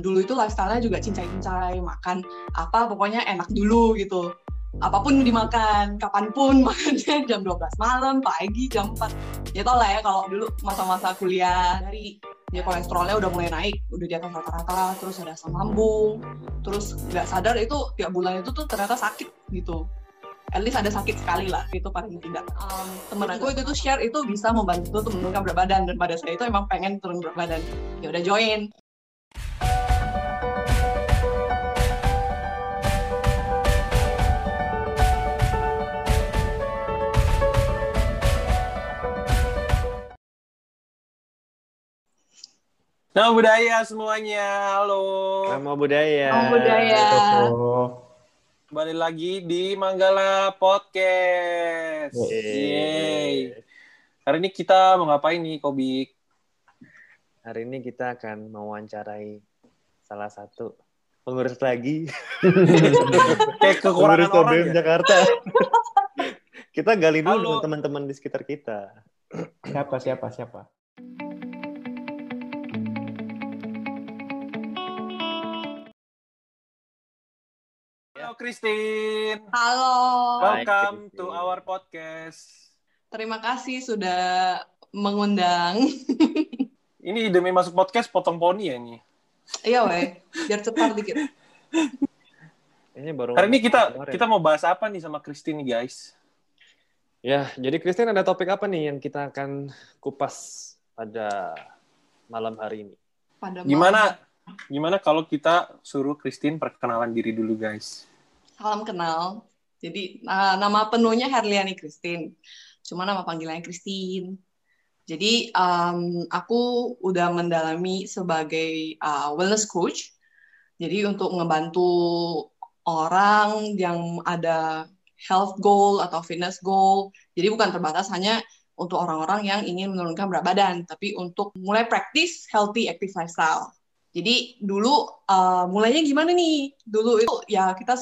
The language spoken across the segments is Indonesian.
dulu itu lifestyle-nya juga cincai-cincai, makan apa pokoknya enak dulu gitu. Apa pun dimakan, kapan pun makannya jam 12 malam, pagi, jam 4. Ya tau lah ya kalau dulu masa-masa kuliah dari ya kolesterolnya udah mulai naik, udah di atas rata-rata, terus ada asam lambung, terus nggak sadar itu tiap bulan itu tuh ternyata sakit gitu. At least ada sakit sekali lah, itu paling tidak. Um, temen aku itu tuh share itu bisa membantu tuh menurunkan berat badan dan pada saya itu emang pengen turun berat badan. Ya udah join. Nama budaya semuanya, halo. Nama budaya. Nama budaya. Kembali lagi di Manggala Podcast. Yeay. Hari ini kita mau ngapain nih, Kobik? Hari ini kita akan mewawancarai salah satu pengurus lagi. Kayak pengurus kekurangan orang ODM ya? Jakarta. kita gali dulu teman-teman di sekitar kita. Siapa siapa siapa? Christine. Halo. Welcome Christine. to our podcast. Terima kasih sudah mengundang. Ini demi masuk podcast potong poni ya ini. iya weh, biar cepat dikit. Ini baru Hari ini kita kemarin. kita mau bahas apa nih sama Christine nih, guys? Ya, jadi Christine ada topik apa nih yang kita akan kupas pada malam hari ini? Pada Gimana gimana kalau kita suruh Christine perkenalan diri dulu, guys? Salam kenal. Jadi nah, nama penuhnya Herliani Christine. Cuma nama panggilannya Christine. Jadi um, aku udah mendalami sebagai uh, wellness coach. Jadi untuk ngebantu orang yang ada health goal atau fitness goal. Jadi bukan terbatas hanya untuk orang-orang yang ingin menurunkan berat badan, tapi untuk mulai praktis healthy active lifestyle. Jadi dulu uh, mulainya gimana nih? Dulu itu ya kita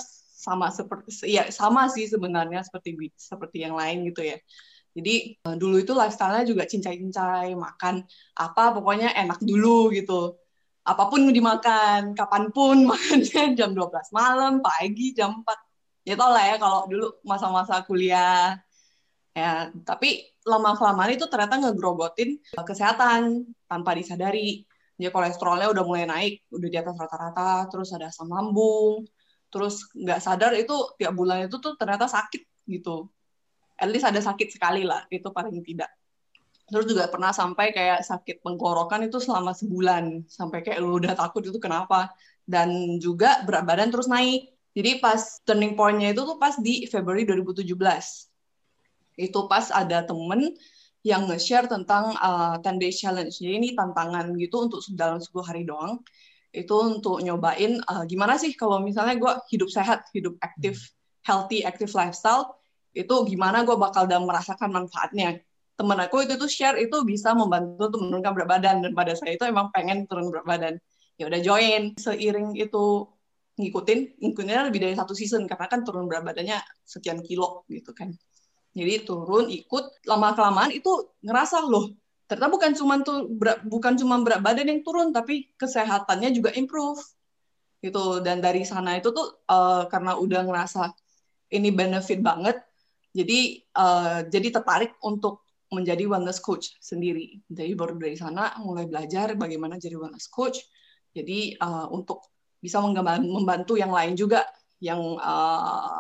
sama seperti ya sama sih sebenarnya seperti seperti yang lain gitu ya. Jadi uh, dulu itu lifestyle-nya juga cincai-cincai, makan apa pokoknya enak dulu gitu. Apa pun dimakan, kapan pun makannya jam 12 malam, pagi, jam 4. Ya tau lah ya kalau dulu masa-masa kuliah. Ya, tapi lama-kelamaan itu ternyata ngegrogotin kesehatan tanpa disadari dia kolesterolnya udah mulai naik, udah di atas rata-rata, terus ada asam lambung, terus nggak sadar itu tiap bulan itu tuh ternyata sakit gitu. At least ada sakit sekali lah, itu paling tidak. Terus juga pernah sampai kayak sakit tenggorokan itu selama sebulan, sampai kayak lu udah takut itu kenapa. Dan juga berat badan terus naik. Jadi pas turning point-nya itu tuh pas di Februari 2017. Itu pas ada temen yang nge-share tentang uh, 10 days challenge. Jadi ini tantangan gitu untuk dalam 10 hari doang. Itu untuk nyobain uh, gimana sih kalau misalnya gue hidup sehat, hidup aktif, healthy, active lifestyle, itu gimana gue bakal dan merasakan manfaatnya. Temen aku itu tuh share itu bisa membantu untuk menurunkan berat badan dan pada saya itu emang pengen turun berat badan. Ya udah join. Seiring itu ngikutin, ngikutinnya lebih dari satu season karena kan turun berat badannya sekian kilo gitu kan. Jadi turun ikut lama kelamaan itu ngerasa loh ternyata bukan cuma tuh bukan cuma berat badan yang turun tapi kesehatannya juga improve. Gitu. Dan dari sana itu tuh uh, karena udah ngerasa ini benefit banget jadi uh, jadi tertarik untuk menjadi wellness coach sendiri. Jadi baru dari sana mulai belajar bagaimana jadi wellness coach. Jadi uh, untuk bisa membantu yang lain juga yang uh,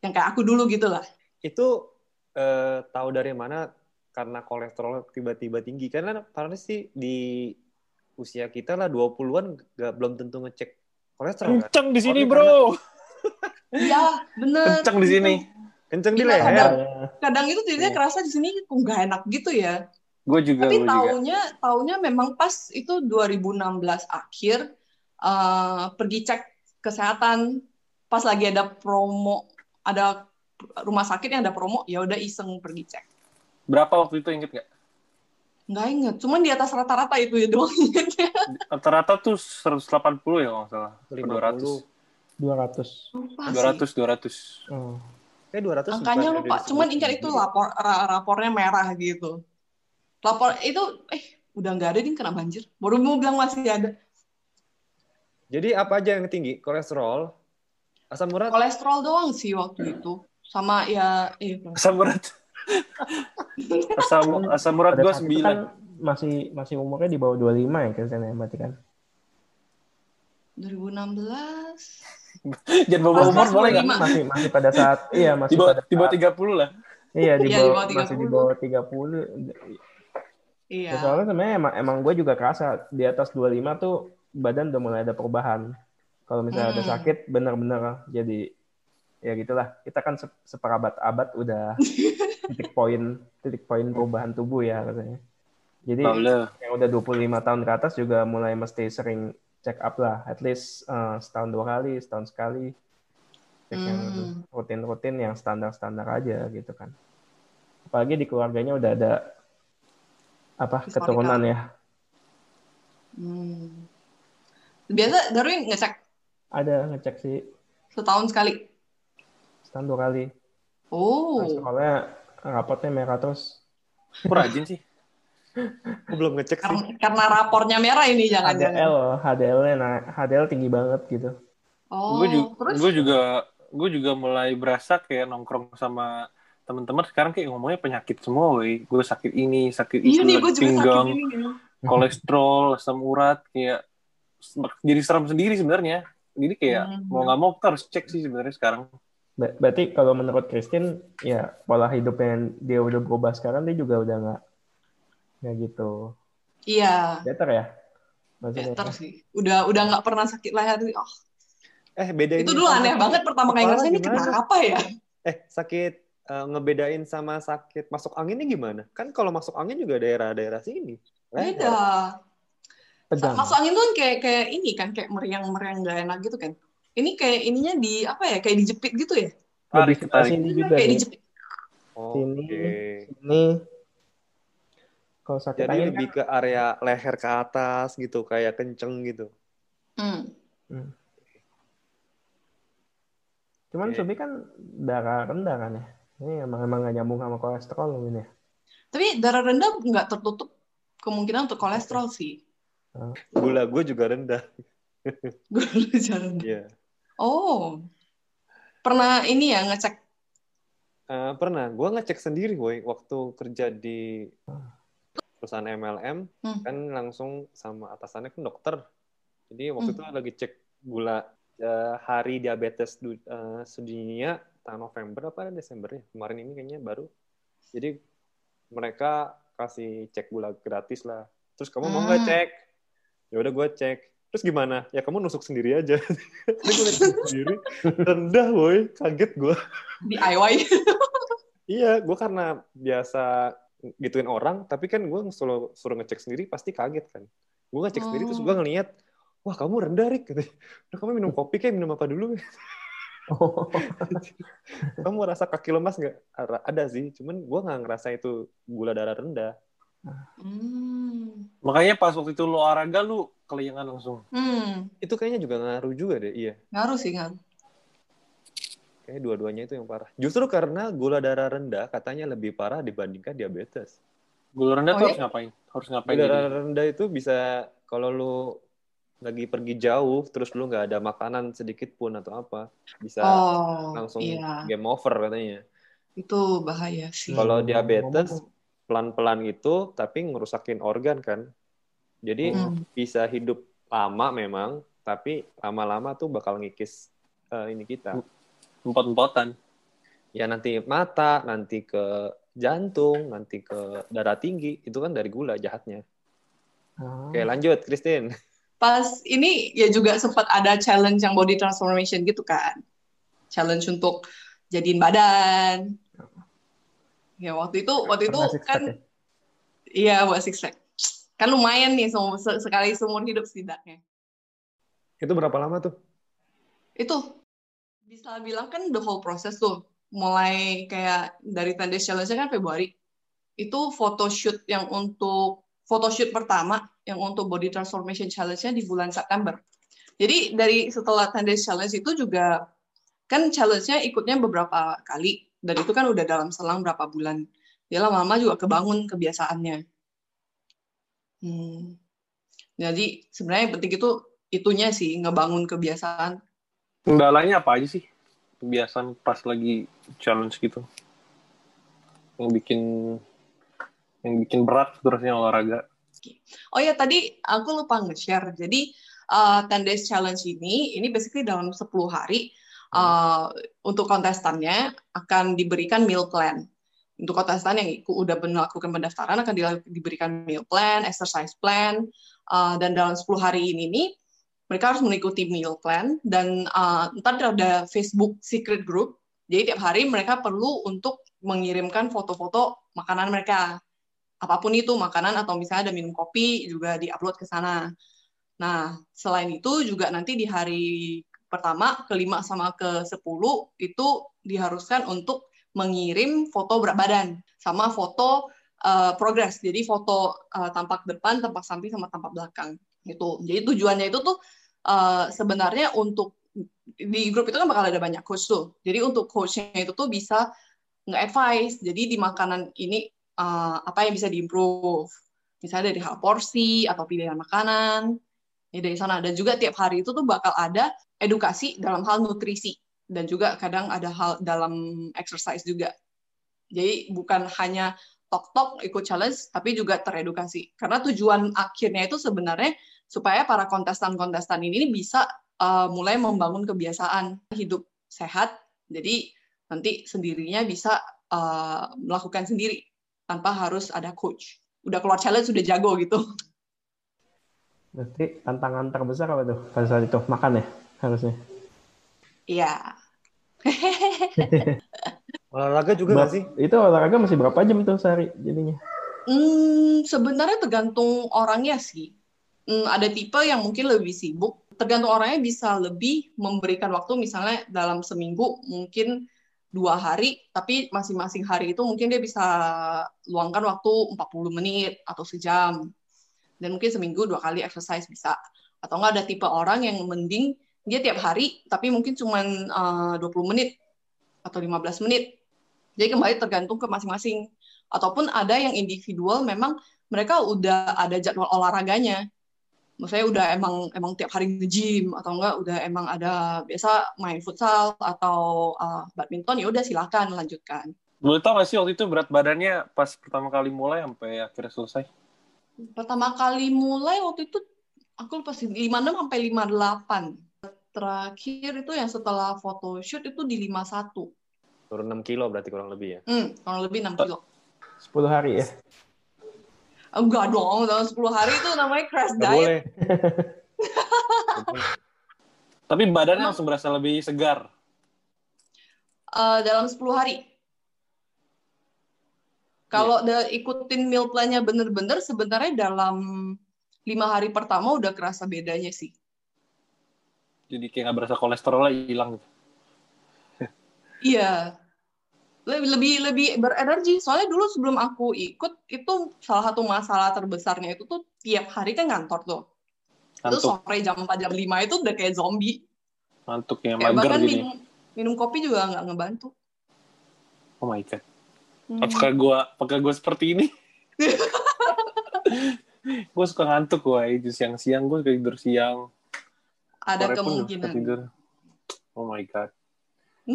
yang kayak aku dulu gitu lah. Itu eh, tahu dari mana karena kolesterol tiba-tiba tinggi? Karena karena sih di usia kita lah 20-an nggak belum tentu ngecek kolesterol kan? Kenceng di sini, Oke, Bro. Iya, bener. Kenceng di sini. Kenceng di Iya, leher. kadang- kadang itu jadinya Iya. kerasa di sini kok nggak enak gitu ya. Gue juga, Tapi taunya taunya memang pas itu 2016 akhir eh, pergi cek kesehatan pas lagi ada promo ada rumah sakit yang ada promo ya udah iseng pergi cek. Berapa waktu itu inget nggak? Nggak inget, cuman di atas rata-rata itu ya doang ingetnya. Rata-rata tuh 180 ya kalau nggak salah. Apa 50. 200. Lupa sih. 200, 200. Hmm. Eh 200 Angkanya lupa, cuman ingat itu lapor ra- rapornya merah gitu. Lapor itu eh udah nggak ada nih kena banjir. Baru mau bilang masih ada. Jadi apa aja yang tinggi? Kolesterol, asam urat, Kolesterol doang sih waktu itu. Sama ya, iya. Asam urat. Asam asam urat gue itu kan 9. masih masih umurnya di bawah 25 ya Kristen ya berarti kan. 2016. Jangan bawa umur boleh nggak? 25. Masih masih pada saat iya Di masih bawah, pada di bawah saat- 30 lah. Iya di Iya, bawah, masih di 30. bawah 30. Iya. Ya, soalnya sebenarnya emang, emang gue juga kerasa di atas 25 tuh badan udah mulai ada perubahan. Kalau misalnya ada Hmm. sakit bener-bener jadi ya gitulah. Kita kan se- seperabad-abad udah titik poin titik poin perubahan tubuh ya katanya. Jadi yang udah 25 tahun ke atas juga mulai mesti sering check up lah. At least eh, setahun dua kali, setahun sekali. Cek yang Hmm. rutin-rutin yang standar-standar aja gitu kan. Apalagi di keluarganya udah ada apa Historical. keturunan ya. Hmm. Biasa Darwin ngecek Ada ngecek sih setahun sekali. setahun dua kali. Oh. Soalnya rapotnya merah terus. Aku rajin sih. Aku belum ngecek sih. Karena, karena rapornya merah ini jangan-jangan. HDL, HDL-nya naik, HDL tinggi banget gitu. Oh, gue juga, terus? gue juga gue juga mulai berasa kayak nongkrong sama teman-teman sekarang kayak ngomongnya penyakit semua, woi. Gue sakit ini, sakit Iya itu, nih, gue juga pinggang, sakit ini. kolesterol, asam urat, kayak jadi serem sendiri sebenarnya. Jadi kayak Hmm. mau nggak mau kita harus cek sih sebenarnya sekarang. Ber- Berarti kalau menurut Christine, ya pola hidup yang dia udah berubah sekarang, dia juga udah nggak nggak gitu. Iya, Better ya? Maksudnya. better sih. Udah udah nggak pernah sakit leher. Oh, Eh bedain itu dulu aneh banget pertama kali ngerasain ini kenapa ya? Eh sakit eh, ngebedain sama sakit masuk anginnya gimana? Kan kalau masuk angin juga daerah-daerah sini. Leher. Beda. Masuk angin tuh kan kayak kayak ini kan kayak meriang-meriang gak enak gitu kan. Ini kayak ininya di apa ya? Kayak dijepit gitu ya? Lebih Tarik, ke tarik. sini juga kayak sih. dijepit. Oke. Sini. Ini kalau sakit Jadi angin lebih ke area leher ke atas gitu, kayak kenceng gitu. Hmm. Cuman Oke. Subi kan darah rendah kan ya. Ini emang emang gak nyambung sama kolesterol mungkin ya. Tapi darah rendah nggak tertutup kemungkinan untuk kolesterol sih. Gula gue juga rendah. Gue dulu jalan. Iya. Oh, pernah ini ya ngecek? Eh, pernah, gue ngecek sendiri, boy, waktu kerja di perusahaan MLM, Hmm. kan langsung sama atasannya kan dokter. Jadi waktu Hmm. itu lagi cek gula eh, hari diabetes du- eh, sedunia tahun November apa Desember ya? Kemarin ini kayaknya baru. Jadi mereka kasih cek gula gratis lah. Terus kamu mau nggak Hmm. cek? Ya udah gue cek. Terus gimana? Ya kamu nusuk sendiri aja. Gue ngecek sendiri. Rendah, boy. Kaget gue. DIY. Iya, gue karena biasa gituin orang, tapi kan gue suruh, suruh ngecek sendiri pasti kaget kan. Gue ngecek sendiri terus gue Oh. ngeliat, wah kamu rendah Rik. Katanya. Udah kamu minum kopi kayak minum apa dulu? Oh. kamu rasa kaki lemas nggak? Ada sih, cuman gue nggak ngerasa itu gula darah rendah. Hmm. Makanya pas waktu itu lu olahraga lu kelayangan langsung. Hmm. Itu kayaknya juga ngaruh juga deh, iya. Ngaruh sih ngaruh. Kayaknya dua-duanya itu yang parah. Justru karena gula darah rendah katanya lebih parah dibandingkan diabetes. Gula rendah Oh, tuh iya? harus ngapain? Harus ngapain? Gula darah rendah itu bisa kalau lu lagi pergi jauh, terus lu nggak ada makanan sedikit pun atau apa, bisa Oh, langsung iya. game over katanya. Itu bahaya sih. Kalau diabetes pelan-pelan itu, tapi ngerusakin organ kan. Jadi Hmm. bisa hidup lama memang, tapi lama-lama tuh bakal ngikis eh, ini kita. Empot-empotan. Ya nanti mata, nanti ke jantung, nanti ke darah tinggi, itu kan dari gula jahatnya. Ah. Oke lanjut, Christine. Pas ini ya juga sempat ada challenge yang body transformation gitu kan. Challenge untuk jadiin badan. Ya waktu itu waktu itu Pernah kan ya? iya buat six pack. Kan lumayan nih se- sekali seumur hidup setidaknya. Itu berapa lama tuh? Itu bisa bilang kan the whole process tuh. Mulai kayak dari 10 days challenge kan Februari. Itu photoshoot yang untuk photoshoot pertama yang untuk body transformation challenge-nya di bulan September. Jadi dari setelah 10 days challenge itu juga kan challenge-nya ikutnya beberapa kali dan itu kan udah dalam selang berapa bulan. Dia lama-lama juga kebangun kebiasaannya. Hmm. Jadi sebenarnya yang penting itu itunya sih ngebangun kebiasaan. Kendalanya apa aja sih? Kebiasaan pas lagi challenge gitu. Yang bikin yang bikin berat terusnya olahraga. Oh ya tadi aku lupa nge-share. Jadi uh, 10 days challenge ini ini basically dalam 10 hari uh, untuk kontestannya akan diberikan meal plan. Untuk kontestan yang udah melakukan pendaftaran akan diberikan meal plan, exercise plan, uh, dan dalam 10 hari ini nih mereka harus mengikuti meal plan dan uh, ntar ada Facebook secret group. Jadi tiap hari mereka perlu untuk mengirimkan foto-foto makanan mereka. Apa pun itu, makanan atau misalnya ada minum kopi juga diupload ke sana. Nah, selain itu juga nanti di hari pertama, kelima sama ke sepuluh itu diharuskan untuk mengirim foto berat badan sama foto uh, progres. Jadi foto uh, tampak depan, tampak samping sama tampak belakang. Itu. Jadi tujuannya itu tuh uh, sebenarnya untuk di grup itu kan bakal ada banyak coach tuh. Jadi untuk coachnya itu tuh bisa nge-advise. Jadi di makanan ini uh, apa yang bisa diimprove. Misalnya dari hal porsi atau pilihan makanan. Ya dari sana. Dan juga tiap hari itu tuh bakal ada edukasi dalam hal nutrisi dan juga kadang ada hal dalam exercise juga. Jadi bukan hanya tok-tok ikut challenge, tapi juga teredukasi. Karena tujuan akhirnya itu sebenarnya supaya para kontestan-kontestan ini bisa uh, mulai membangun kebiasaan hidup sehat. Jadi nanti sendirinya bisa uh, melakukan sendiri tanpa harus ada coach. Udah keluar challenge sudah jago gitu. Berarti tantangan terbesar apa tuh pada saat itu makan ya harusnya? Iya. olahraga juga nggak sih? Itu olahraga masih berapa jam tuh sehari jadinya? Hmm, sebenarnya tergantung orangnya sih. Hmm, ada tipe yang mungkin lebih sibuk. Tergantung orangnya bisa lebih memberikan waktu misalnya dalam seminggu mungkin dua hari, tapi masing-masing hari itu mungkin dia bisa luangkan waktu 40 menit atau sejam. Dan mungkin seminggu dua kali exercise bisa. Atau enggak ada tipe orang yang mending dia tiap hari tapi mungkin cuma uh, 20 menit atau 15 menit. Jadi kembali tergantung ke masing-masing. Ataupun ada yang individual memang mereka udah ada jadwal olahraganya. Maksudnya udah emang emang tiap hari nge-gym atau enggak udah emang ada biasa main futsal atau uh, badminton ya udah silakan lanjutkan. Boleh tau gak sih waktu itu berat badannya pas pertama kali mulai sampai akhirnya selesai? Pertama kali mulai waktu itu aku lupa sih 56 sampai 58 terakhir itu yang setelah photoshoot itu di 51. Turun 6 kilo berarti kurang lebih ya? Hmm, kurang lebih 6 kilo. 10 hari ya? Enggak dong, dalam 10 hari itu namanya crash Nggak diet. boleh. Tapi badannya langsung berasa lebih segar. Uh, dalam 10 hari. Kalau udah ikutin meal plan-nya bener-bener, sebenarnya dalam lima hari pertama udah kerasa bedanya sih jadi kayak nggak berasa kolesterolnya hilang gitu. Iya. Lebih, lebih lebih berenergi. Soalnya dulu sebelum aku ikut itu salah satu masalah terbesarnya itu tuh tiap hari kan ngantor tuh. Itu sore jam 4 jam 5 itu udah kayak zombie. Ngantuk ya, kayak bahkan minum, minum kopi juga nggak ngebantu. Oh my god. Hmm. Apakah gue apakah gue seperti ini? gue suka ngantuk gue, siang-siang gue tidur siang ada Sore kemungkinan. Tidur. Oh my god.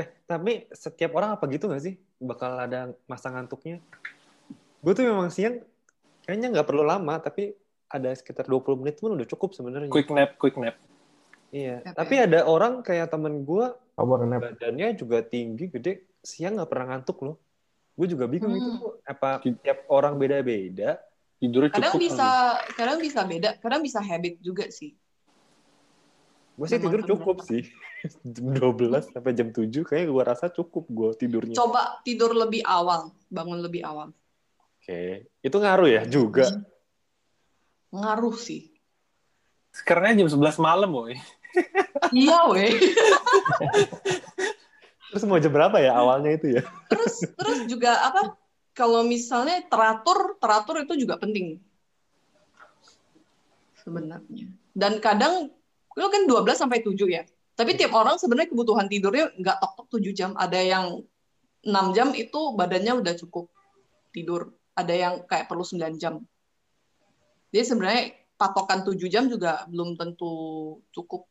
eh, tapi setiap orang apa gitu gak sih? Bakal ada masa ngantuknya? Gue tuh memang siang kayaknya nggak perlu lama, tapi ada sekitar 20 menit pun udah cukup sebenarnya. Quick nap, quick nap. Iya, okay. tapi ada orang kayak temen gue, badannya juga tinggi, gede, siang nggak pernah ngantuk loh. Gue juga bingung hmm. itu apa tiap orang beda-beda. Tidurnya cukup. Kadang bisa, kadang bisa beda, kadang bisa habit juga sih. Gue sih tidur cukup sih. Jam 12 sampai jam 7 kayaknya gue rasa cukup gue tidurnya. Coba tidur lebih awal, bangun lebih awal. Oke, itu ngaruh ya juga? Ngaruh sih. Sekarang jam 11 malam, woy. iya, weh. terus mau jam berapa ya awalnya itu ya? terus terus juga apa? Kalau misalnya teratur, teratur itu juga penting. Sebenarnya. Dan kadang lu kan 12 sampai 7 ya. Tapi tiap orang sebenarnya kebutuhan tidurnya nggak tok-tok 7 jam. Ada yang 6 jam itu badannya udah cukup tidur. Ada yang kayak perlu 9 jam. Jadi sebenarnya patokan 7 jam juga belum tentu cukup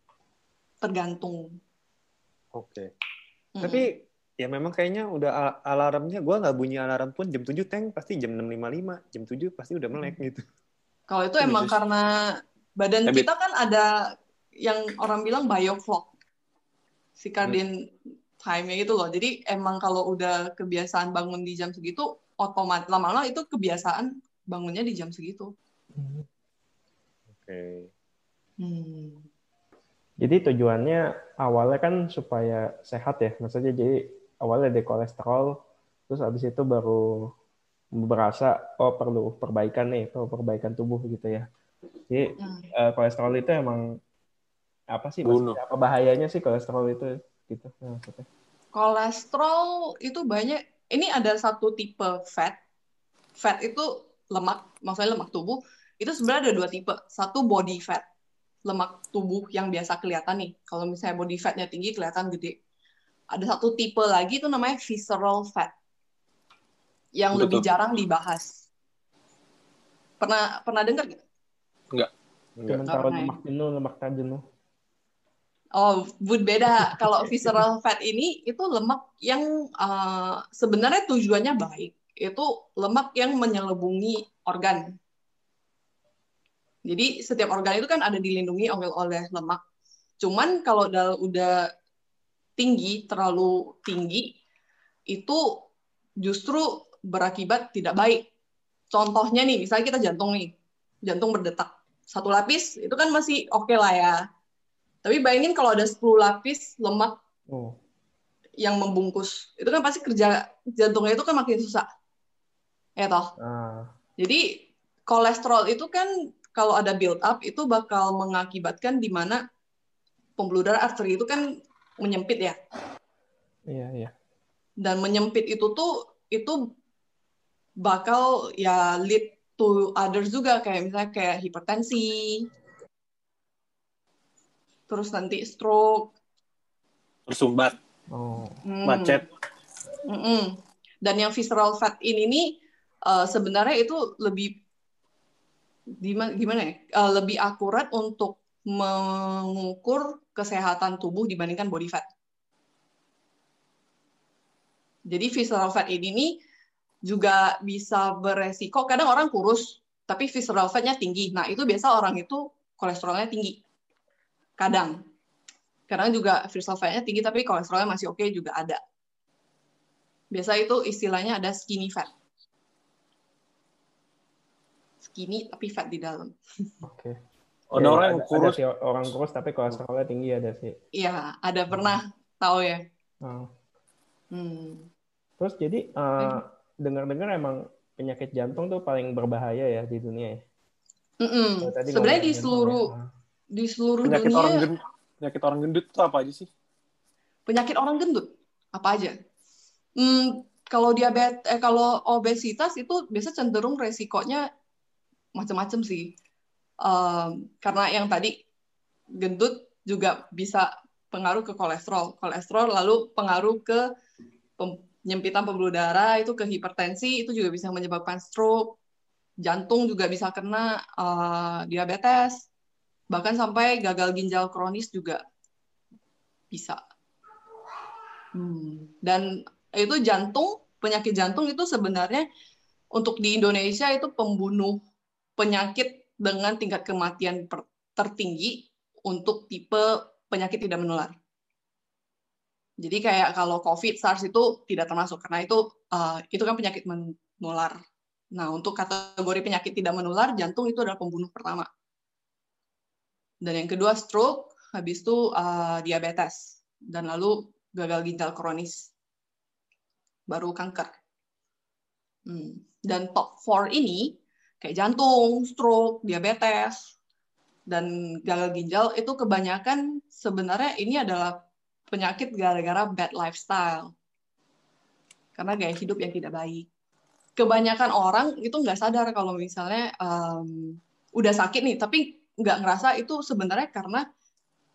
tergantung. Oke. Mm-mm. Tapi ya memang kayaknya udah a- alarmnya gue nggak bunyi alarm pun jam 7 tank pasti jam 6.55 jam 7 pasti udah melek gitu kalau itu Ini emang just- karena badan Habit. kita kan ada yang orang bilang bioclock circadian time-nya gitu loh. Jadi emang kalau udah kebiasaan bangun di jam segitu otomatis lama-lama itu kebiasaan bangunnya di jam segitu. oke Hmm. Jadi tujuannya awalnya kan supaya sehat ya, maksudnya jadi awalnya dari kolesterol, terus habis itu baru berasa oh perlu perbaikan nih, perlu perbaikan tubuh gitu ya. Jadi Hmm. eh, kolesterol itu emang apa sih Bunuh. maksudnya apa bahayanya sih kolesterol itu gitu Nah, maksudnya. Kolesterol itu banyak. Ini ada satu tipe fat. Fat itu lemak, maksudnya lemak tubuh. Itu sebenarnya ada dua tipe. Satu body fat, lemak tubuh yang biasa kelihatan nih. Kalau misalnya body fatnya tinggi kelihatan gede. Ada satu tipe lagi itu namanya visceral fat, yang Betul. lebih jarang dibahas. Pernah pernah dengar nggak? enggak Cuman Nggak taruh pernah ya? lemak jenuh, lemak tak jenuh. Oh, bud beda. Kalau visceral fat ini itu lemak yang uh, sebenarnya tujuannya baik. Itu lemak yang menyelubungi organ. Jadi setiap organ itu kan ada dilindungi oleh, oleh lemak. Cuman kalau udah, udah tinggi, terlalu tinggi, itu justru berakibat tidak baik. Contohnya nih, misalnya kita jantung nih, jantung berdetak. Satu lapis itu kan masih oke lah ya. Tapi bayangin kalau ada 10 lapis lemak Oh, yang membungkus, itu kan pasti kerja jantungnya itu kan makin susah. Ya toh. ah, Jadi kolesterol itu kan kalau ada build up itu bakal mengakibatkan di mana pembuluh darah arteri itu kan menyempit ya. iya iya. Dan menyempit itu tuh itu bakal ya lead to others juga kayak misalnya kayak hipertensi, terus nanti stroke, Tersumbat, Oh, hmm. macet. Mm-mm. Dan yang visceral fat ini nih uh, sebenarnya itu lebih gimana, gimana ya? Uh, lebih akurat untuk mengukur kesehatan tubuh dibandingkan body fat. Jadi visceral fat ini nih juga bisa beresiko. Kadang orang kurus, tapi visceral fatnya tinggi. Nah itu biasa orang itu kolesterolnya tinggi. Kadang. Kadang juga visceral fatnya tinggi, tapi kolesterolnya masih oke juga ada. Biasa itu istilahnya ada skinny fat. Skinny tapi fat di dalam. oke. Ada Ya, orang yang ada kurus, sih orang kurus tapi kolesterolnya tinggi ada sih. Iya, ada pernah tahu ya. Oh. Hmm. Terus jadi eh, dengar-dengar emang penyakit jantung tuh paling berbahaya ya di dunia ya. Mm-mm. Kalau tadi Sebenarnya di seluruh ya. di seluruh penyakit dunia orang gendut, penyakit orang gendut itu apa aja sih? penyakit orang gendut apa aja? Hmm, kalau diabetes, eh, kalau obesitas itu biasa cenderung resikonya macam-macam sih. Em, karena yang tadi gendut juga bisa pengaruh ke kolesterol, kolesterol lalu pengaruh ke penyempitan pembuluh darah itu ke hipertensi itu juga bisa menyebabkan stroke, jantung juga bisa kena eh, diabetes, bahkan sampai gagal ginjal kronis juga bisa. Hmm. Dan itu jantung, penyakit jantung itu sebenarnya untuk di Indonesia itu pembunuh penyakit dengan tingkat kematian tertinggi untuk tipe penyakit tidak menular. Jadi kayak kalau COVID, SARS itu tidak termasuk karena itu uh, itu kan penyakit menular. Nah, untuk kategori penyakit tidak menular, jantung itu adalah pembunuh pertama. Dan yang kedua stroke, habis itu uh, diabetes, dan lalu gagal ginjal kronis, baru kanker. Hmm. Dan top 4 ini kayak jantung, stroke, diabetes, dan gagal ginjal itu kebanyakan sebenarnya ini adalah penyakit gara-gara bad lifestyle. Karena gaya hidup yang tidak baik. Kebanyakan orang itu nggak sadar kalau misalnya um, udah sakit nih, tapi nggak ngerasa itu sebenarnya karena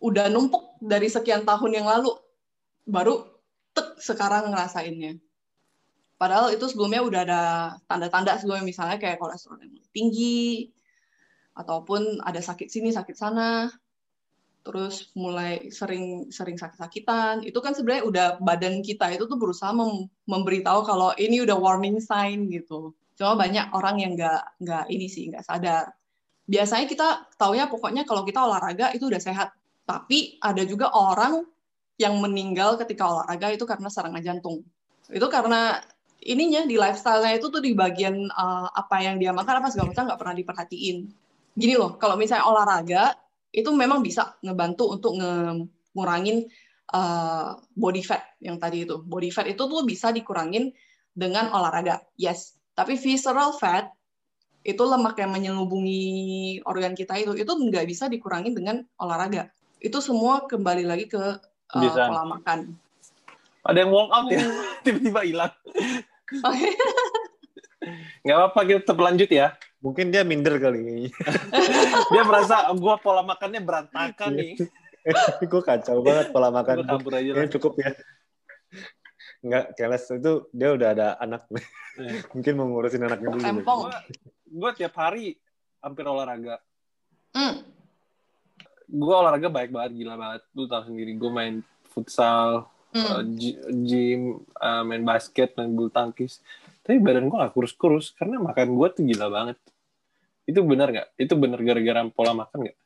udah numpuk dari sekian tahun yang lalu, baru tek sekarang ngerasainnya. Padahal itu sebelumnya udah ada tanda-tanda sebelumnya misalnya kayak kolesterol yang tinggi, ataupun ada sakit sini sakit sana. Terus mulai sering sering sakit-sakitan. Itu kan sebenarnya udah badan kita itu tuh berusaha mem memberitahu kalau ini udah warning sign gitu. Cuma banyak orang yang nggak nggak ini sih nggak sadar. Biasanya kita taunya pokoknya kalau kita olahraga itu udah sehat. Tapi ada juga orang yang meninggal ketika olahraga itu karena serangan jantung. Itu karena ininya di lifestyle-nya itu tuh di bagian uh, apa yang dia makan apa segala macam nggak pernah diperhatiin gini loh, kalau misalnya olahraga itu memang bisa ngebantu untuk ngurangin uh, body fat yang tadi itu. Body fat itu tuh bisa dikurangin dengan olahraga, yes. Tapi visceral fat itu lemak yang menyelubungi organ kita itu itu nggak bisa dikurangin dengan olahraga. Itu semua kembali lagi ke uh, pola makan. Ada yang walk out ya, tiba-tiba hilang. Nggak apa-apa, kita tetap lanjut ya. Mungkin dia minder kali. dia merasa gue pola makannya berantakan nih. gue kacau banget pola makan. Gue aja cukup ya. Enggak, keles itu dia udah ada anak. Iya. Mungkin mau ngurusin anaknya dulu. Tempong. Gue tiap hari hampir olahraga. Mm. Gue olahraga baik banget, gila banget. Lu tau sendiri, gue main futsal, mm. uh, gym, uh, main basket, main bulu tangkis. Tapi badan gue gak kurus-kurus karena makan gue tuh gila banget. Itu benar nggak? Itu benar gara-gara pola makan nggak?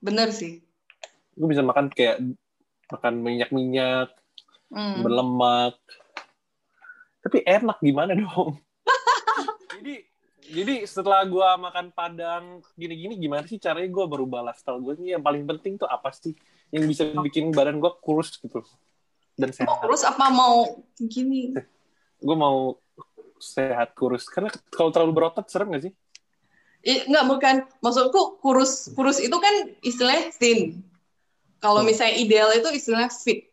Bener sih. Gue bisa makan kayak makan minyak-minyak hmm. berlemak. Tapi enak gimana dong? Jadi jadi setelah gue makan padang gini-gini gimana sih caranya gue berubah lifestyle gue ini yang paling penting tuh apa sih yang bisa bikin badan gue kurus gitu dan sehat. mau kurus apa mau gini? Gue mau sehat kurus. Karena kalau terlalu berotot serem gak sih? Enggak bukan. Maksudku kurus kurus itu kan istilahnya thin. Kalau hmm. misalnya ideal itu istilahnya fit.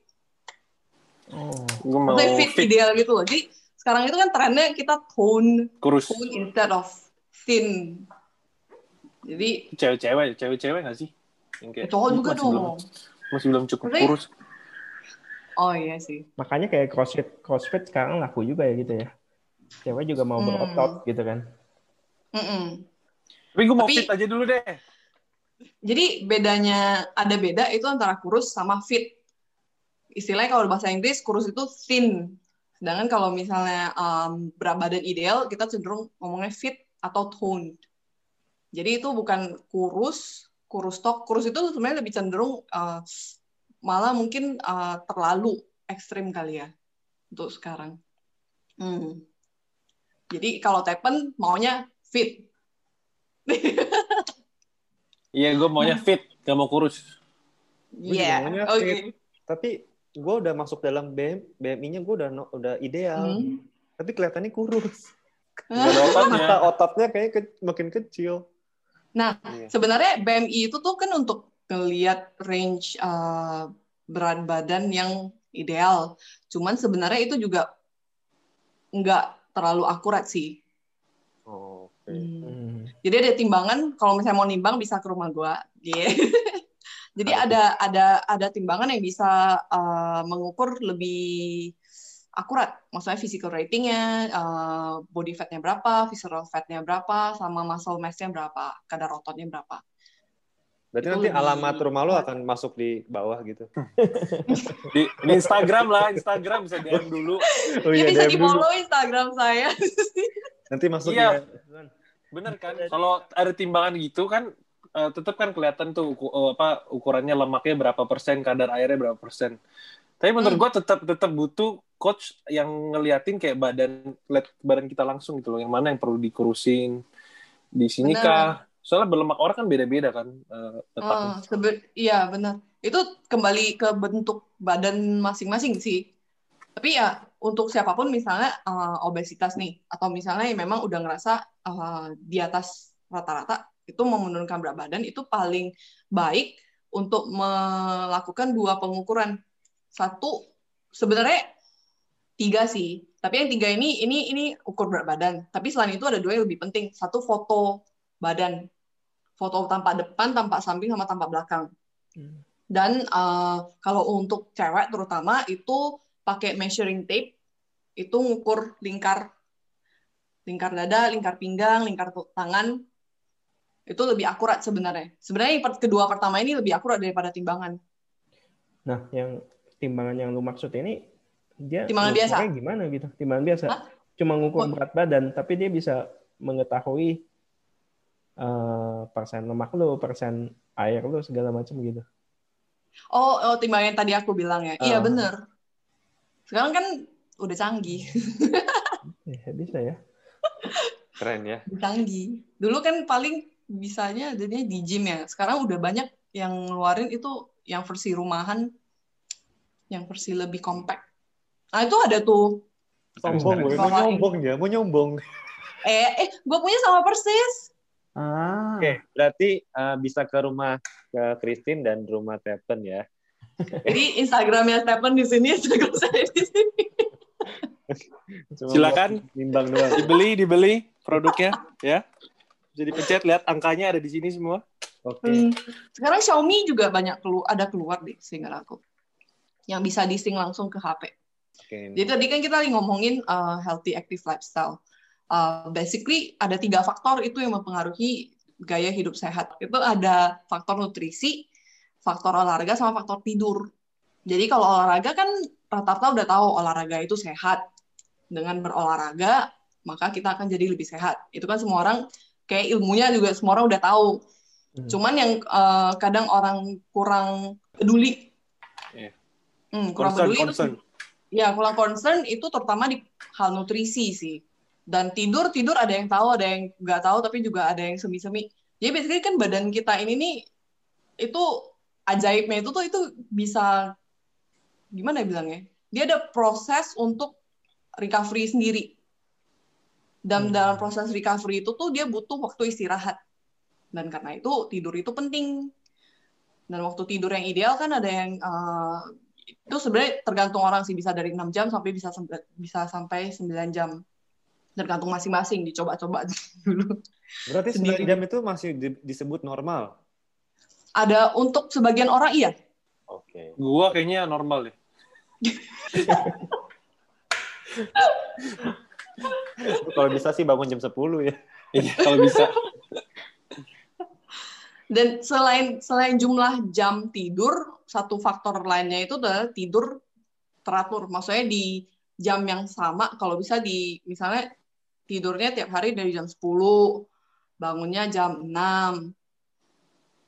Oh gue mau fit, fit. ideal gitu loh. Jadi sekarang itu kan trennya kita tone. Kurus. Tone instead of thin. Jadi cewek-cewek cewek-cewek gak sih? Yang kayak cowok juga dong belum, masih belum cukup Maksudnya, kurus oh iya sih. Makanya kayak crossfit crossfit sekarang laku juga ya gitu ya. Cewek juga mau hmm. berotot gitu kan. Mm -mm. tapi gue mau Tapi, fit aja dulu deh. Jadi bedanya ada beda itu antara kurus sama fit. Istilahnya kalau bahasa Inggris kurus itu thin. Sedangkan kalau misalnya um, berat badan ideal kita cenderung ngomongnya fit atau toned. Jadi itu bukan kurus kurus tok. Kurus itu sebenarnya lebih cenderung uh, malah mungkin uh, terlalu ekstrim kali ya untuk sekarang hmm. Jadi kalau Tepen maunya fit. Iya, gue maunya fit, gak mau kurus. Iya, yeah. oke. Okay. Tapi gue udah masuk dalam BM, BMI-nya gue udah udah ideal. Hmm. Tapi kelihatannya kurus. Mata ototnya kayak ke, makin kecil. Nah, yeah. sebenarnya BMI itu tuh kan untuk ngelihat range uh, berat badan yang ideal. Cuman sebenarnya itu juga nggak terlalu akurat sih. Oh, Okay. Hmm. hmm. Jadi ada timbangan kalau misalnya mau nimbang bisa ke rumah gue. Yeah. Jadi ada ada ada timbangan yang bisa uh, mengukur lebih akurat, maksudnya physical ratingnya, uh, body fatnya berapa, visceral fatnya berapa, sama muscle massnya berapa, kadar ototnya berapa. Berarti itu nanti lebih... alamat rumah lo akan masuk di bawah gitu. di, di Instagram lah, Instagram bisa DM dulu. Oh, iya, ya, bisa di follow Instagram saya. nanti masuk iya. ya. Bener kan? Kalau ada timbangan gitu kan uh, tetap kan kelihatan tuh uh, apa ukurannya lemaknya berapa persen, kadar airnya berapa persen. Tapi menurut hmm. gue tetap tetap butuh coach yang ngeliatin kayak badan lihat badan kita langsung gitu loh, yang mana yang perlu dikurusin di sini kah soalnya berlemak orang kan beda-beda kan uh, uh, iya benar. Itu kembali ke bentuk badan masing-masing sih. Tapi ya untuk siapa pun misalnya uh, obesitas nih atau misalnya yang memang udah ngerasa uh, di atas rata-rata itu menurunkan berat badan itu paling baik untuk melakukan dua pengukuran. Satu sebenarnya tiga sih. Tapi yang tiga ini ini ini ukur berat badan. Tapi selain itu ada dua yang lebih penting. Satu foto badan foto tampak depan tampak samping sama tampak belakang hmm. dan uh, kalau untuk cewek terutama itu pakai measuring tape itu ngukur lingkar lingkar dada lingkar pinggang lingkar tangan itu lebih akurat sebenarnya. Sebenarnya yang kedua pertama ini lebih akurat daripada timbangan. Nah, yang timbangan yang lu maksud ini dia timbangan biasa gimana gitu? Timbangan biasa. Hah? Cuma ngukur berat badan, tapi dia bisa mengetahui uh, persen lemak lu, persen air lu segala macam gitu. Oh, oh timbangan yang tadi aku bilang ya. Uh. Iya ah. bener. Sekarang kan udah canggih. ya, bisa ya. Keren ya. Canggih. Dulu kan paling bisanya adanya di gym ya. Sekarang udah banyak yang ngeluarin itu yang versi rumahan, yang versi lebih compact. Nah itu ada tuh. Sombong, gue. mau nyombong ya, mau nyombong. Eh, eh, gue punya sama persis. Ah. Oke, okay, berarti uh, bisa ke rumah ke Christine dan rumah Tepen ya. Jadi Instagramnya Stephen di sini, Instagram saya di sini. Silakan nimbang doang. Dibeli, dibeli produknya ya. Jadi pencet lihat angkanya ada di sini semua. Oke. Okay. Hmm. Sekarang Xiaomi juga banyak kelu ada keluar deh sehingga aku. Yang bisa dising langsung ke HP. Okay. Jadi tadi kan kita lagi ngomongin uh, healthy active lifestyle. Uh, basically ada tiga faktor itu yang mempengaruhi gaya hidup sehat. Itu ada faktor nutrisi, faktor olahraga sama faktor tidur. Jadi kalau olahraga kan rata-rata udah tahu olahraga itu sehat. Dengan berolahraga, maka kita akan jadi lebih sehat. Itu kan semua orang kayak ilmunya juga semua orang udah tahu. Hmm. Cuman yang uh, kadang orang kurang peduli. Yeah. Hmm, kurang concern, peduli concern. itu ya kurang concern itu terutama di hal nutrisi sih. Dan tidur tidur ada yang tahu, ada yang nggak tahu, tapi juga ada yang semi-semi. Jadi basically kan badan kita ini nih itu ajaibnya itu tuh itu bisa gimana ya bilangnya? Dia ada proses untuk recovery sendiri. Dan hmm. dalam proses recovery itu tuh dia butuh waktu istirahat. Dan karena itu tidur itu penting. Dan waktu tidur yang ideal kan ada yang uh, itu sebenarnya tergantung orang sih bisa dari 6 jam sampai bisa bisa sampai 9 jam. Tergantung masing-masing dicoba-coba dulu. Berarti 9 jam itu masih di, disebut normal? Ada untuk sebagian orang iya. Oke. Okay. Gua kayaknya normal deh. kalau bisa sih bangun jam 10 ya. Iya, kalau bisa. Dan selain selain jumlah jam tidur, satu faktor lainnya itu adalah tidur teratur. Maksudnya di jam yang sama, kalau bisa di misalnya tidurnya tiap hari dari jam 10, bangunnya jam 6,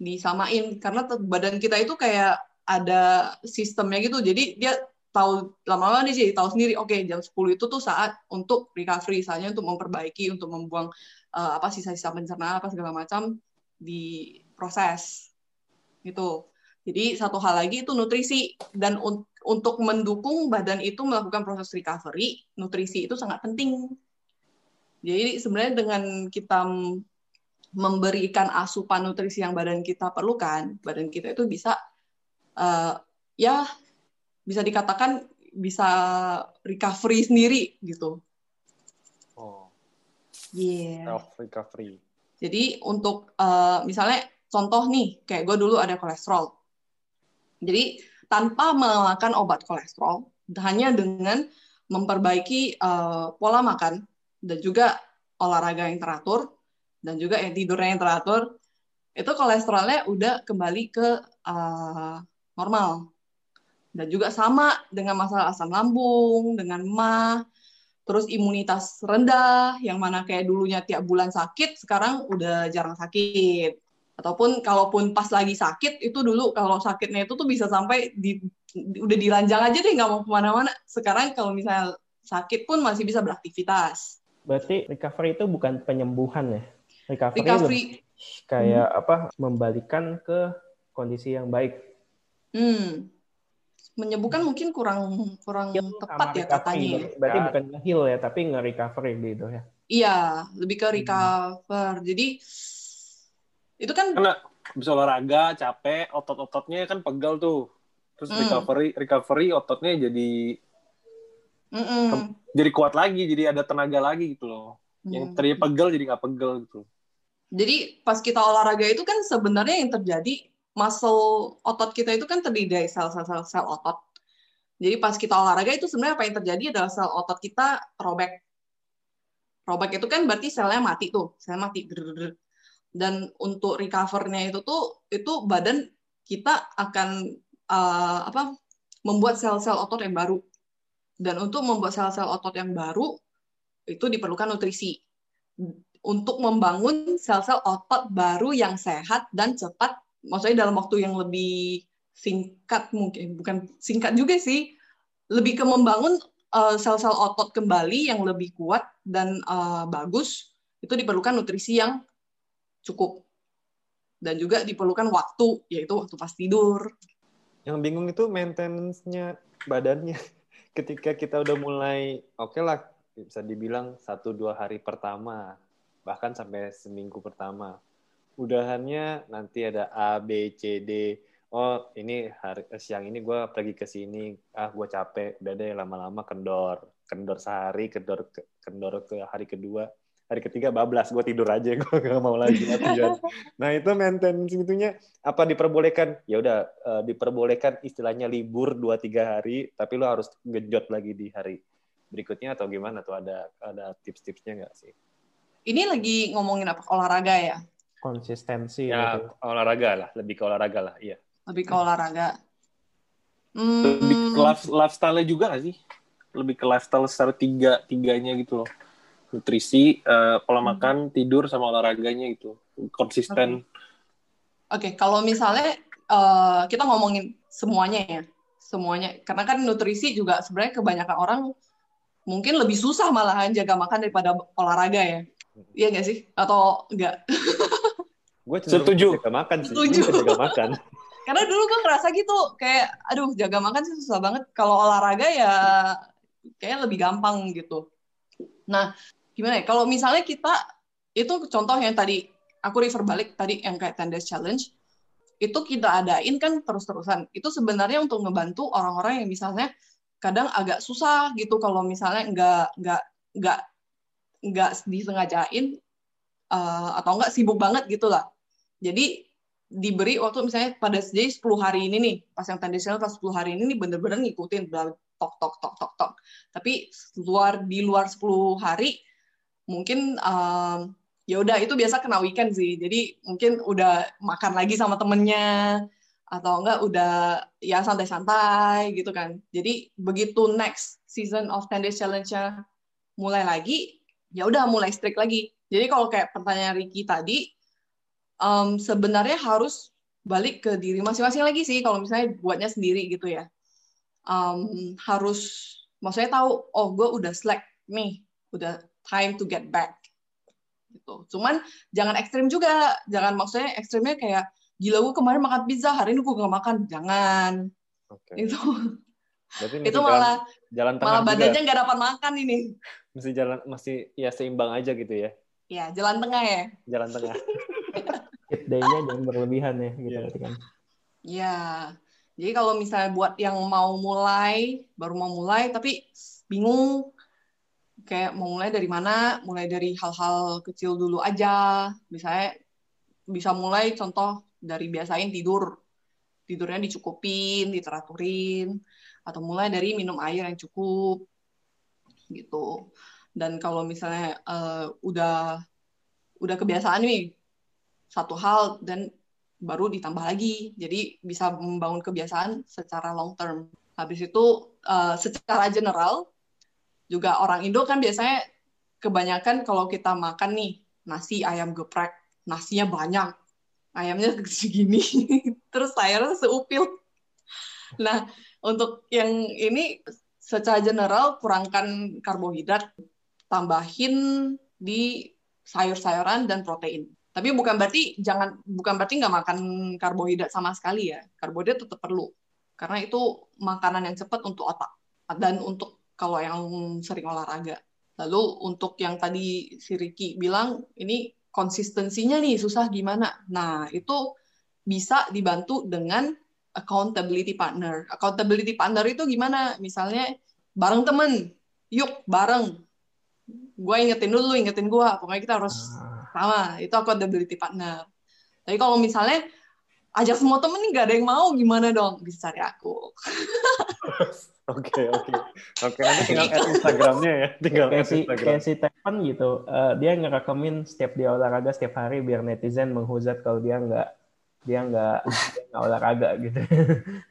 disamain. Karena badan kita itu kayak ada sistemnya gitu. Jadi dia tahu lama-lama nih sih tahu sendiri oke okay, jam 10 itu tuh saat untuk recovery misalnya untuk memperbaiki untuk membuang uh, apa sisa-sisa pencernaan apa segala macam di proses gitu. Jadi satu hal lagi itu nutrisi. Dan un untuk mendukung badan itu melakukan proses recovery nutrisi itu sangat penting jadi sebenarnya dengan kita memberikan asupan nutrisi yang badan kita perlukan, badan kita itu bisa uh, ya bisa dikatakan bisa recovery sendiri gitu. Oh. Yeah. Self recovery. Jadi untuk uh, misalnya contoh nih, kayak gue dulu ada kolesterol. Jadi tanpa memakan obat kolesterol, hanya dengan memperbaiki uh, pola makan dan juga olahraga yang teratur, dan juga yang tidurnya yang teratur, itu kolesterolnya udah kembali ke uh, normal. Dan juga sama dengan masalah asam lambung, dengan mah, terus imunitas rendah, yang mana kayak dulunya tiap bulan sakit, sekarang udah jarang sakit. Ataupun kalaupun pas lagi sakit, itu dulu kalau sakitnya itu tuh bisa sampai di, udah diranjang aja deh, nggak mau ke mana-mana. Sekarang kalau misalnya sakit pun masih bisa beraktivitas. Berarti recovery itu bukan penyembuhan ya? recovery, recovery. kayak hmm. apa membalikan ke kondisi yang baik. Hmm. Menyembuhkan mungkin kurang kurang heal tepat ya katanya. Berarti ya. bukan heal ya, tapi nge-recovery gitu ya. Iya, lebih ke recover. Hmm. Jadi itu kan karena bisa olahraga, capek, otot-ototnya kan pegal tuh. Terus hmm. recovery recovery ototnya jadi mm -mm. jadi kuat lagi, jadi ada tenaga lagi gitu loh. Yang hmm. tadinya pegel jadi nggak pegel gitu. Jadi pas kita olahraga itu kan sebenarnya yang terjadi muscle otot kita itu kan terdiri dari sel-sel sel otot. Jadi pas kita olahraga itu sebenarnya apa yang terjadi adalah sel otot kita robek. Robek itu kan berarti selnya mati tuh, sel mati. dan untuk recovernya itu tuh itu badan kita akan uh, apa membuat sel-sel otot yang baru dan untuk membuat sel-sel otot yang baru itu diperlukan nutrisi. Untuk membangun sel-sel otot baru yang sehat dan cepat maksudnya dalam waktu yang lebih singkat mungkin bukan singkat juga sih lebih ke membangun uh, sel-sel otot kembali yang lebih kuat dan uh, bagus itu diperlukan nutrisi yang cukup. Dan juga diperlukan waktu yaitu waktu pas tidur. Yang bingung itu maintenance-nya badannya ketika kita udah mulai oke okay lah bisa dibilang satu dua hari pertama bahkan sampai seminggu pertama udahannya nanti ada A B C D. Oh ini hari siang ini gue pergi ke sini. Ah gue capek. Udah deh lama-lama kendor. Kendor sehari kendor kendor ke hari kedua hari ketiga bablas gue tidur aja gue gak mau lagi latihan nah itu maintenance itunya apa diperbolehkan ya udah uh, diperbolehkan istilahnya libur dua tiga hari tapi lo harus gejot lagi di hari berikutnya atau gimana tuh ada ada tips-tipsnya nggak sih ini lagi ngomongin apa olahraga ya konsistensi ya gitu. olahraga lah lebih ke olahraga lah iya lebih ke olahraga. Hmm. Lebih ke life, lifestyle juga gak sih? Lebih ke lifestyle secara tiga tiganya gitu loh. Nutrisi, uh, pola hmm. makan, tidur sama olahraganya gitu. Konsisten. Oke, okay. okay, kalau misalnya uh, kita ngomongin semuanya ya, semuanya. Karena kan nutrisi juga sebenarnya kebanyakan orang mungkin lebih susah malahan jaga makan daripada olahraga ya. Iya nggak sih? Atau enggak? Gue setuju. Jaga makan sih. Setuju. Jaga makan karena dulu gue ngerasa gitu kayak aduh jaga makan sih susah banget kalau olahraga ya kayak lebih gampang gitu nah gimana ya? Kalau misalnya kita itu contoh yang tadi aku refer balik tadi yang kayak 10 days challenge itu kita adain kan terus-terusan. Itu sebenarnya untuk ngebantu orang-orang yang misalnya kadang agak susah gitu kalau misalnya nggak nggak nggak nggak disengajain uh, atau nggak sibuk banget gitu lah. Jadi diberi waktu misalnya pada jadi 10 hari ini nih pas yang tradisional pas 10 hari ini nih bener-bener ngikutin tok tok tok tok tok. Tapi luar di luar 10 hari mungkin um, ya udah itu biasa kena weekend sih. Jadi mungkin udah makan lagi sama temennya atau enggak udah ya santai-santai gitu kan. Jadi begitu next season of 10 days challenge-nya mulai lagi ya udah mulai strict lagi. Jadi kalau kayak pertanyaan Ricky tadi um, sebenarnya harus balik ke diri masing-masing lagi sih kalau misalnya buatnya sendiri gitu ya. Um, harus maksudnya tahu oh gue udah slack nih udah time to get back gitu. Cuman jangan ekstrim juga. Jangan maksudnya ekstrimnya kayak gila gue kemarin makan pizza hari ini gue gak makan. Jangan. Okay. itu itu malah jalan tengah malah badannya nggak dapat makan ini. Mesti jalan masih ya seimbang aja gitu ya? Ya jalan tengah ya. Jalan tengah. Day-nya jangan berlebihan ya gitu yeah. kan. Iya. Jadi kalau misalnya buat yang mau mulai, baru mau mulai tapi bingung kayak mau mulai dari mana, mulai dari hal-hal kecil dulu aja. Misalnya bisa mulai contoh dari biasain tidur. Tidurnya dicukupin, diteraturin atau mulai dari minum air yang cukup gitu. Dan kalau misalnya uh, udah udah kebiasaan nih satu hal dan baru ditambah lagi. Jadi bisa membangun kebiasaan secara long term. Habis itu uh, secara general juga orang Indo kan biasanya kebanyakan kalau kita makan nih nasi ayam geprek, nasinya banyak, ayamnya segini, terus sayurnya seupil. Nah, untuk yang ini secara general kurangkan karbohidrat, tambahin di sayur-sayuran dan protein. Tapi bukan berarti jangan bukan berarti nggak makan karbohidrat sama sekali ya. Karbohidrat tetap perlu karena itu makanan yang cepat untuk otak dan untuk kalau yang sering olahraga. Lalu untuk yang tadi si Ricky bilang ini konsistensinya nih susah gimana? Nah, itu bisa dibantu dengan accountability partner. Accountability partner itu gimana? Misalnya bareng temen, yuk bareng. Gue ingetin dulu, ingetin gue. Pokoknya kita harus ah sama itu accountability partner tapi kalau misalnya ajak semua temen nih gak ada yang mau gimana dong? Bisa cari aku. Oke oke. Oke nanti tinggal add Instagramnya ya. Tinggal kayak add si Instagram. kayak si Tepan gitu eh, dia ngerekemin setiap dia olahraga setiap hari biar netizen menghujat kalau dia nggak dia nggak olahraga gitu.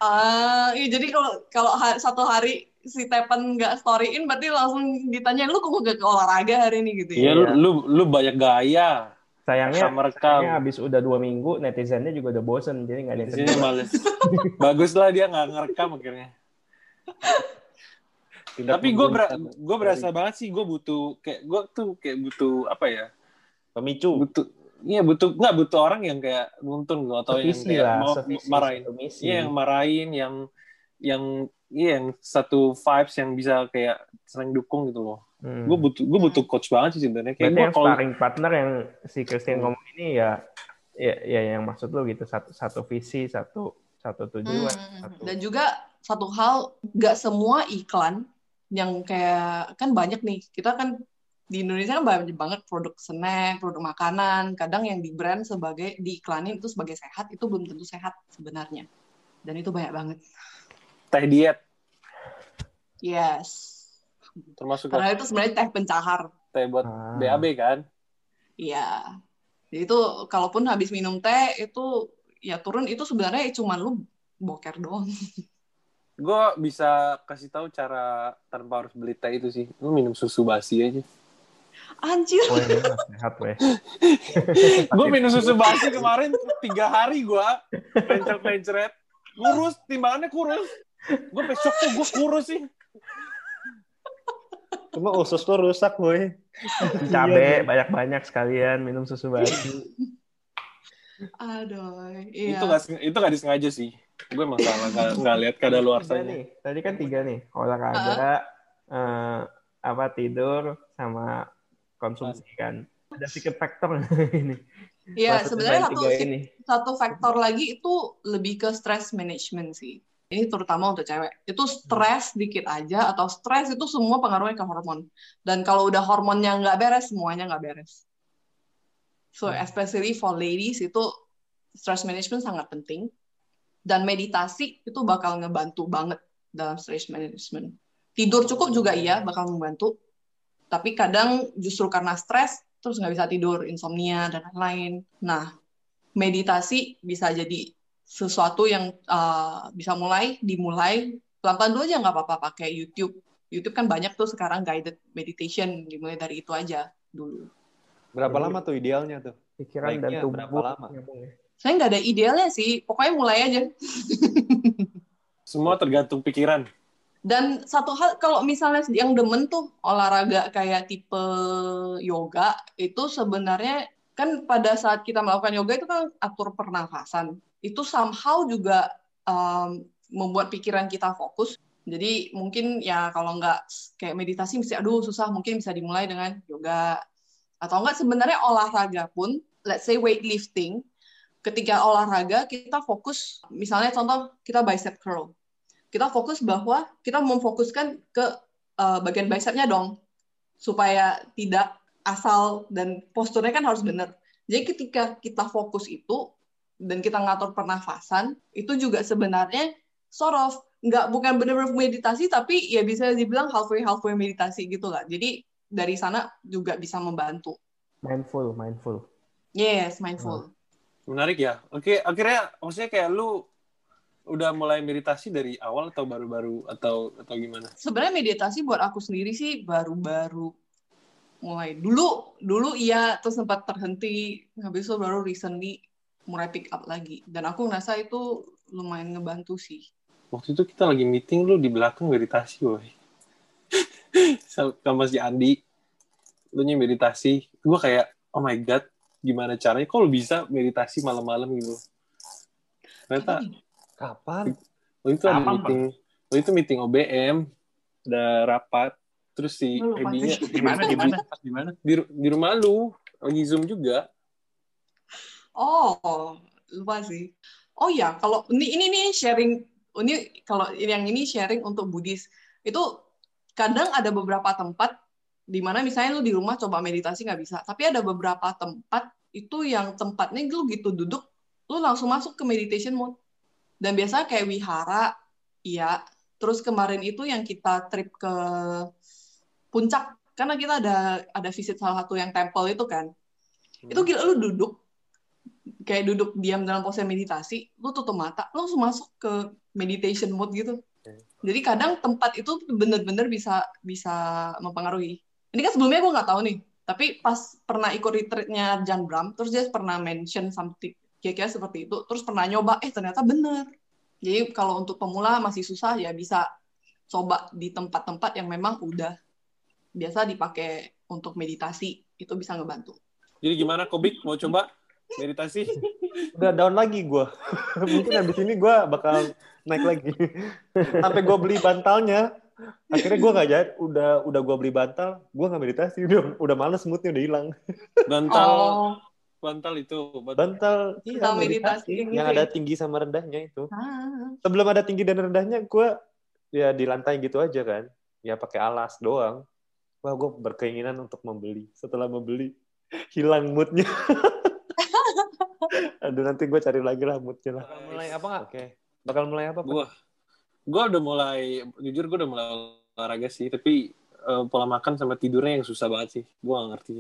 Ah, iya, jadi kalau kalau ha- satu hari si Tepen nggak storyin berarti langsung ditanya lu kok gak ke olahraga hari ini? gitu Iya, ya. lu, lu lu banyak gaya sayangnya sayangnya habis udah dua minggu netizennya juga udah bosen jadi nggak ada yang males. Bagus lah dia nggak ngerekam akhirnya. Tidak Tapi gue menggunakan gue berasa banget sih gue butuh kayak gue tuh kayak butuh apa ya? pemicu. Butuh Iya butuh nggak butuh orang yang kayak nuntun gue atau yang Sevisi kayak lah mau sevisi, marahin. satu misi. Iya yang marahin yang yang iya yang satu vibes yang bisa kayak sering dukung gitu loh. Hmm. Gue butuh gue butuh coach banget sih sebenarnya. Kayak gue yang kalau sparring partner yang si Christian Hmm. ngomong ini ya, ya, ya yang maksud lo gitu satu satu visi satu satu tujuan. Hmm, satu. Dan juga satu hal, nggak semua iklan yang kayak kan banyak nih. Kita kan di Indonesia kan banyak banget produk snack, produk makanan. Kadang yang di brand sebagai diiklanin itu sebagai sehat itu belum tentu sehat sebenarnya. Dan itu banyak banget. teh diet Yes. Termasuk Karena itu sebenarnya teh pencahar. teh buat Ah. BAB kan. Iya. Jadi itu kalaupun habis minum teh itu ya turun itu sebenarnya cuma lu boker doang. Gue bisa kasih tahu cara tanpa harus beli teh itu sih. Lu minum susu basi aja. Anjir. Sehat weh. gue minum susu basi kemarin tiga hari gue pencet pencet kurus timbangannya kurus gue besok tuh gue kurus sih Cuma usus lo rusak, boy. Cabe banyak-banyak sekalian minum susu basi. Aduh, iya. itu gak itu gak disengaja sih gue emang salah nggak nggak lihat kada luar Tiga nih. Tadi kan tiga nih. Olahraga, eh, apa tidur sama konsumsi kan. Ada secret factor ini. Iya, sebenarnya satu ini. satu faktor lagi itu lebih ke stress management sih. Ini terutama untuk cewek. Itu stres dikit aja atau stres itu semua pengaruhnya ke hormon. Dan kalau udah hormonnya nggak beres, semuanya nggak beres. So, especially for ladies itu stress management sangat penting. Dan meditasi itu bakal ngebantu banget dalam stress management. Tidur cukup juga iya, bakal membantu. Tapi kadang justru karena stres, terus nggak bisa tidur, insomnia, dan lain-lain. Nah, meditasi bisa jadi sesuatu yang uh, bisa mulai, dimulai, pelan-pelan dulu aja nggak apa-apa pakai YouTube. YouTube kan banyak tuh sekarang guided meditation, dimulai dari itu aja dulu. Berapa Jadi- lama tuh idealnya tuh? Pikiran dan Baiknya tubuh. berapa lama? nyambung ya. Saya nggak ada idealnya sih, pokoknya mulai aja. semua tergantung pikiran Dan satu hal, kalau misalnya yang demen tuh olahraga kayak tipe yoga, itu sebenarnya kan pada saat kita melakukan yoga itu kan atur pernafasan. Itu somehow juga um, membuat pikiran kita fokus. Jadi mungkin ya kalau nggak kayak meditasi mesti aduh susah, mungkin bisa dimulai dengan yoga. Atau enggak sebenarnya olahraga pun, let's say weightlifting, ketika olahraga kita fokus, misalnya contoh kita bicep curl kita fokus bahwa kita memfokuskan ke uh, bagian bicepnya dong supaya tidak asal dan posturnya kan harus benar. Jadi ketika kita fokus itu dan kita ngatur pernafasan itu juga sebenarnya sort of nggak bukan benar-benar meditasi tapi ya bisa dibilang halfway halfway meditasi gitu lah. Jadi dari sana juga bisa membantu. Mindful, mindful. Yes, mindful. menarik ya oke akhirnya maksudnya kayak lu udah mulai meditasi dari awal atau baru-baru atau atau gimana Sebenarnya meditasi buat aku sendiri sih baru-baru mulai dulu dulu iya terus sempat terhenti habis itu baru recently mulai pick up lagi. Dan aku ngerasa itu lumayan ngebantu sih. Waktu itu kita lagi meeting lu di belakang meditasi woy sama si Andi. Lu nya meditasi. Gue kayak oh my god gimana caranya? Kok lu bisa meditasi malam-malam gitu? Ternyata Kapan? waktu itu ada Kapan, Pak? meeting. Waktu itu meeting OBM ada rapat. Terus si sih. Di mana? Di mana? Pas di mana? di, di rumah lu. Lagi zoom juga oh lupa sih oh ya kalau ini ini nih sharing ini kalau yang ini sharing untuk Buddhis itu kadang ada beberapa tempat di mana misalnya lu di rumah coba meditasi nggak bisa tapi ada beberapa tempat itu yang tempatnya lu gitu duduk lu langsung masuk ke meditation mode. Dan biasa kayak wihara, iya. Terus kemarin itu yang kita trip ke puncak, karena kita ada ada visit salah satu yang temple itu kan. Itu gila lu duduk, kayak duduk diam dalam pose meditasi, lu tutup mata, lu langsung masuk ke meditation mode gitu. Jadi kadang tempat itu bener-bener bisa bisa mempengaruhi. Ini kan sebelumnya gue nggak tahu nih, tapi pas pernah ikut retreatnya Jan Bram, terus dia pernah mention something kira-kira seperti itu, terus pernah nyoba, eh ternyata bener. Jadi kalau untuk pemula masih susah ya bisa coba di tempat-tempat yang memang udah biasa dipakai untuk meditasi, itu bisa ngebantu. Jadi gimana Kobik mau coba meditasi? Udah down lagi gue. Mungkin habis ini gue bakal naik lagi. Sampai gue beli bantalnya, akhirnya gue nggak jadi. Udah udah gue beli bantal, gue nggak meditasi. Udah udah males moodnya udah hilang. Bantal Oh, bantal itu. Bantal. Bantal, iya, Bantal meditasi meditasi. gitu Yang ya. ada tinggi sama rendahnya itu. ah. Sebelum ada tinggi dan rendahnya, gue ya di lantai gitu aja kan. Ya pakai alas doang. Wah, gue berkeinginan untuk membeli. Setelah membeli, hilang moodnya. Aduh, nanti gue cari lagi lah moodnya lah. Bakal mulai apa nggak? Oke. Bakal mulai apa? Pak? Gua gua udah mulai jujur gua udah mulai olahraga sih, tapi eh, pola makan sama tidurnya yang susah banget sih. Gua gak ngerti.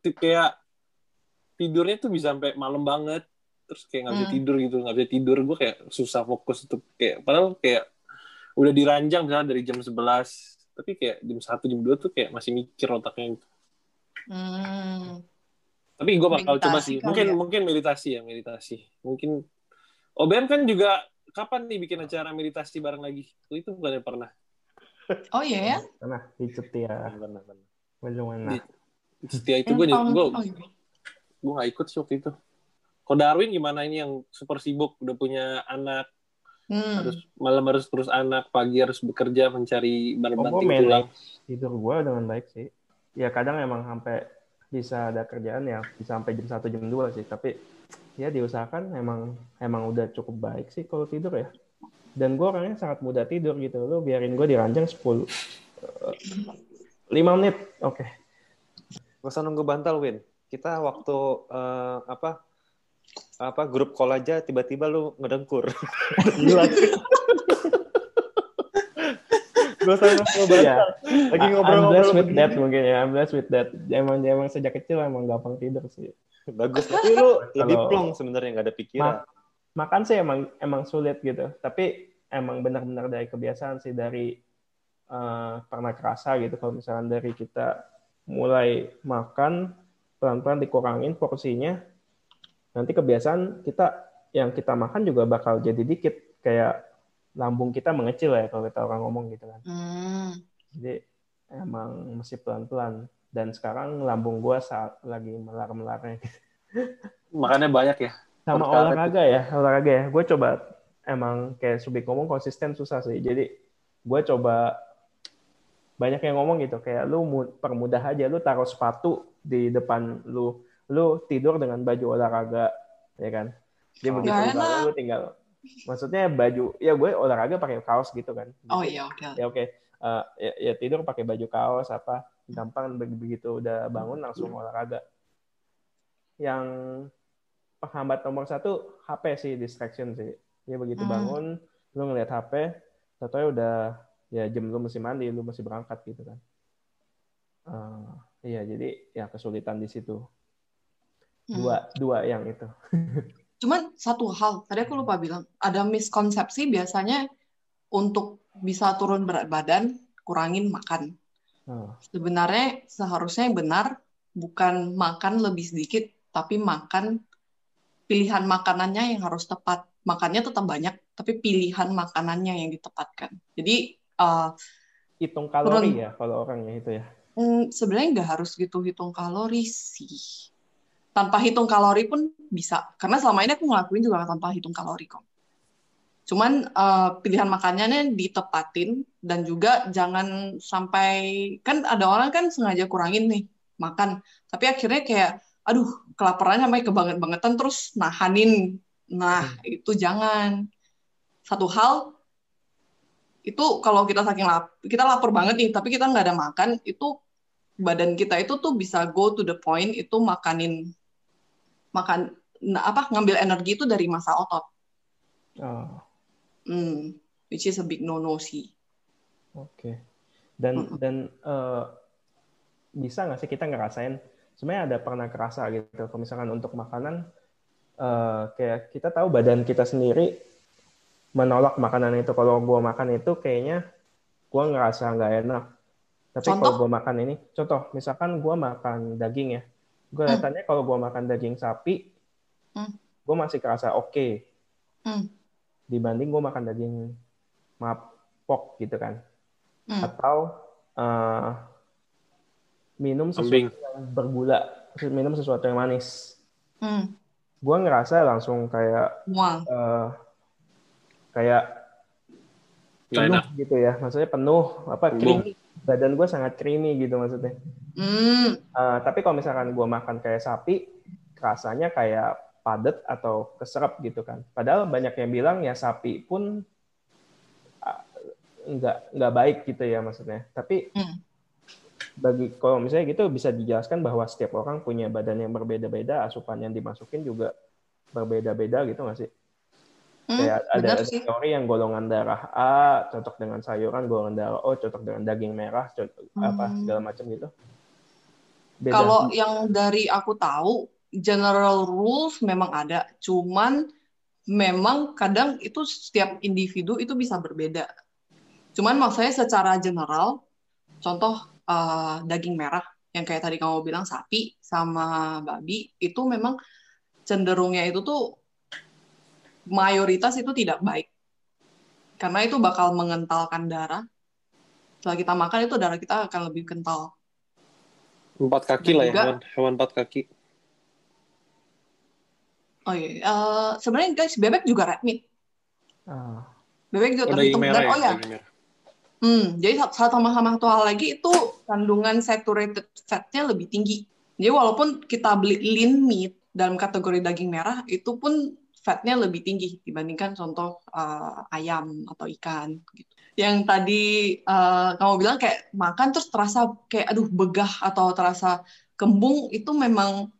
Itu kayak tidurnya tuh bisa sampai malam banget. Terus kayak nggak bisa Hmm. tidur gitu, nggak bisa tidur. Gue kayak susah fokus untuk kayak padahal kayak udah diranjang misalnya dari jam 11 tapi kayak jam 1, jam 2 tuh kayak masih mikir otaknya gitu. Hmm. Tapi gue bakal coba sih. Mungkin ya? mungkin meditasi ya, meditasi. Mungkin OBM kan juga kapan nih bikin acara meditasi bareng lagi? Itu bukannya pernah. Oh iya ya? Nah, di Cetia. Benar, benar. Bagaimana? Di- Setia itu gue gue oh, gue nggak ikut sih waktu itu. Kok Darwin gimana ini yang super sibuk udah punya anak Hmm. harus malam harus terus anak pagi harus bekerja mencari barang Oh, banting manage tulang. tidur gue dengan baik sih. Ya kadang emang sampai bisa ada kerjaan ya bisa sampai jam 1 jam 2 sih, tapi ya diusahakan emang emang udah cukup baik sih kalau tidur ya. Dan gue orangnya sangat mudah tidur gitu. Lu biarin gue diranjang 10 eh, 5 menit. Oke. Gak usah nunggu bantal, Win. Kita waktu eh, apa apa grup call aja tiba-tiba lu ngedengkur. Gak usah bantal. Iya. Lagi I'm ngobrol-ngobrol blessed with that mungkin ya. I'm blessed with that. Emang emang sejak kecil emang gampang tidur sih. Bagus. Tapi lu lebih plong sebenarnya nggak ada pikiran. makan sih emang emang sulit gitu tapi emang benar-benar dari kebiasaan sih dari eh, pernah kerasa gitu kalau misalnya dari kita mulai makan pelan-pelan dikurangin porsinya nanti kebiasaan kita yang kita makan juga bakal jadi dikit kayak lambung kita mengecil ya kalau kita orang ngomong gitu kan. Hmm. jadi emang mesti pelan-pelan. Dan sekarang lambung gua saat lagi melar-melarnya. Makanya banyak ya. sama olahraga ya olahraga ya. Gue coba emang kayak Subik ngomong konsisten susah sih. Jadi gue coba banyak yang ngomong gitu. Kayak lu mu- permudah aja. Lu taruh sepatu di depan lu. Lu tidur dengan baju olahraga ya kan? Jadi Oh. begitu lu tinggal maksudnya baju ya gue olahraga pakai kaos gitu kan. Oh iya, oke. ya oke. Eh, ya, ya tidur pakai baju kaos apa gampang Beg- begitu udah bangun langsung olahraga. Yang penghambat nomor satu HP sih distraction sih. Ya begitu Hmm. bangun lu ngeliat HP tentunya udah ya jam lu mesti mandi lu mesti berangkat gitu kan. Eh, iya jadi ya kesulitan di situ. Hmm. dua dua yang itu Cuman satu hal, tadi aku lupa bilang, ada miskonsepsi biasanya untuk bisa turun berat badan, kurangin makan. Oh, Sebenarnya seharusnya yang benar bukan makan lebih sedikit, tapi makan pilihan makanannya yang harus tepat. Makannya tetap banyak, tapi pilihan makanannya yang ditepatkan. Jadi uh, hitung kalori Turun. ya kalau orangnya itu ya Hmm, sebenarnya nggak harus gitu hitung kalori sih. Tanpa hitung kalori pun bisa. Karena selama ini aku ngelakuin juga tanpa hitung kalori kok. Cuman eh, pilihan makanannya ditepatin dan juga jangan sampai kan ada orang kan sengaja kurangin nih makan, tapi akhirnya kayak aduh kelaparan sampai kebanget-bangetan terus nahanin. Nah, itu jangan. Satu hal itu kalau kita saking lap, kita lapar banget nih, tapi kita nggak ada makan, itu badan kita itu tuh bisa go to the point itu makanin makan apa ngambil energi itu dari masa otot. Oh, Hmm, which is a big no-no sih. oke. Dan Mm-mm. dan eh, bisa nggak sih kita ngerasain? Sebenarnya ada pernah kerasa gitu. Kalau misalkan untuk makanan, eh, kayak kita tahu badan kita sendiri menolak makanan itu. Kalau gua makan itu kayaknya gua ngerasa nggak enak. Tapi kalau Contoh? gua makan ini, contoh misalkan gua makan daging ya, gue Hmm. lihatannya kalau gua makan daging sapi, Hmm. gua masih kerasa oke Hmm. dibanding gua makan daging maaf pork gitu kan. Hmm. Atau eh, minum sesuatu Kambing. yang bergula, minum sesuatu yang manis. Hmm. Gua ngerasa langsung kayak Mual. eh, kayak penuh enak. gitu ya maksudnya penuh apa Penuh. Badan gue sangat creamy gitu maksudnya Hmm. Eh, tapi kalau misalkan gue makan kayak sapi rasanya kayak padat atau keserap gitu kan padahal banyak yang bilang ya sapi pun ah, nggak nggak baik gitu ya maksudnya tapi Hmm. bagi kalau misalnya gitu bisa dijelaskan bahwa setiap orang punya badan yang berbeda-beda asupan yang dimasukin juga berbeda-beda gitu nggak sih Hmm, Kayak ada, sih. teori yang golongan darah A cocok dengan sayuran, golongan darah O cocok dengan daging merah, cocok apa Hmm. segala macam gitu. Beda. Kalau yang dari aku tahu, general rules memang ada, cuman memang kadang itu setiap individu itu bisa berbeda. Cuman maksudnya secara general, contoh eh, daging merah yang kayak tadi kamu bilang sapi sama babi itu memang cenderungnya itu tuh mayoritas itu tidak baik. Karena itu bakal mengentalkan darah. Setelah kita makan itu darah kita akan lebih kental. Empat kaki Dan lah ya, juga- hewan, hewan empat kaki. Oh iya, Eh, sebenarnya guys bebek juga red meat. Ah, Bebek juga Oh, terhitung merah dan ya, oh ya, merah. hmm, jadi satu sama sama satu hal lagi itu kandungan saturated fatnya lebih tinggi. Jadi walaupun kita beli lean meat dalam kategori daging merah itu pun fatnya lebih tinggi dibandingkan contoh eh, ayam atau ikan gitu. Yang tadi eh, kamu bilang kayak makan terus terasa kayak aduh begah atau terasa kembung itu memang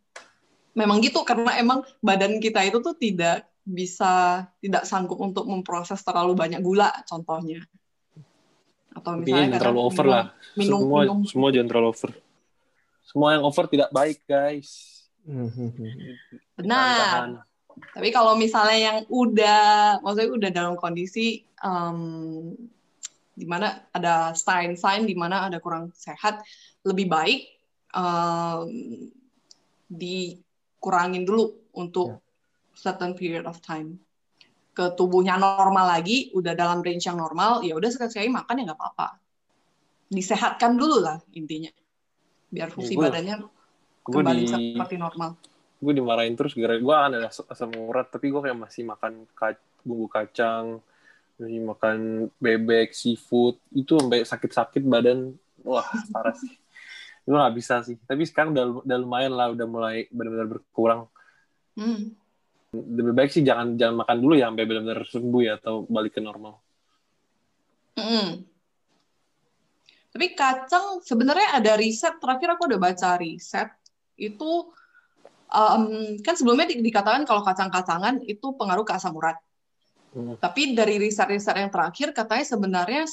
memang gitu karena emang badan kita itu tuh tidak bisa tidak sanggup untuk memproses terlalu banyak gula contohnya atau misalnya jangan terlalu kadang over minum- lah. minum semua minum semua jangan terlalu over. Semua yang over tidak baik, guys. hmm, hmm, hmm. Tapi kalau misalnya yang udah maksudnya udah dalam kondisi em, di mana ada sign-sign di mana ada kurang sehat lebih baik em, dikurangin dulu untuk certain period of time. Ke tubuhnya normal lagi udah dalam range yang normal ya udah sekali-sekali makan ya nggak apa-apa. Disehatkan dulu lah intinya biar fungsi Ya, gua- badannya Gue kembali di seperti normal gue dimarahin terus gara gue kan ada as- asam urat tapi gue kayak masih makan ka- bumbu kacang masih makan bebek seafood itu sampai sakit-sakit badan. Wah parah sih. Gue nggak bisa sih. Tapi sekarang udah, udah lumayan lah udah mulai benar-benar berkurang. Hmm. lebih baik sih jangan jangan makan dulu ya sampai benar-benar sembuh ya atau balik ke normal. Mm-mm. Tapi kacang sebenarnya ada riset terakhir aku udah baca riset itu um, kan sebelumnya di- dikatakan kalau kacang-kacangan itu pengaruh ke asam urat. Hmm. Tapi dari riset-riset yang terakhir katanya sebenarnya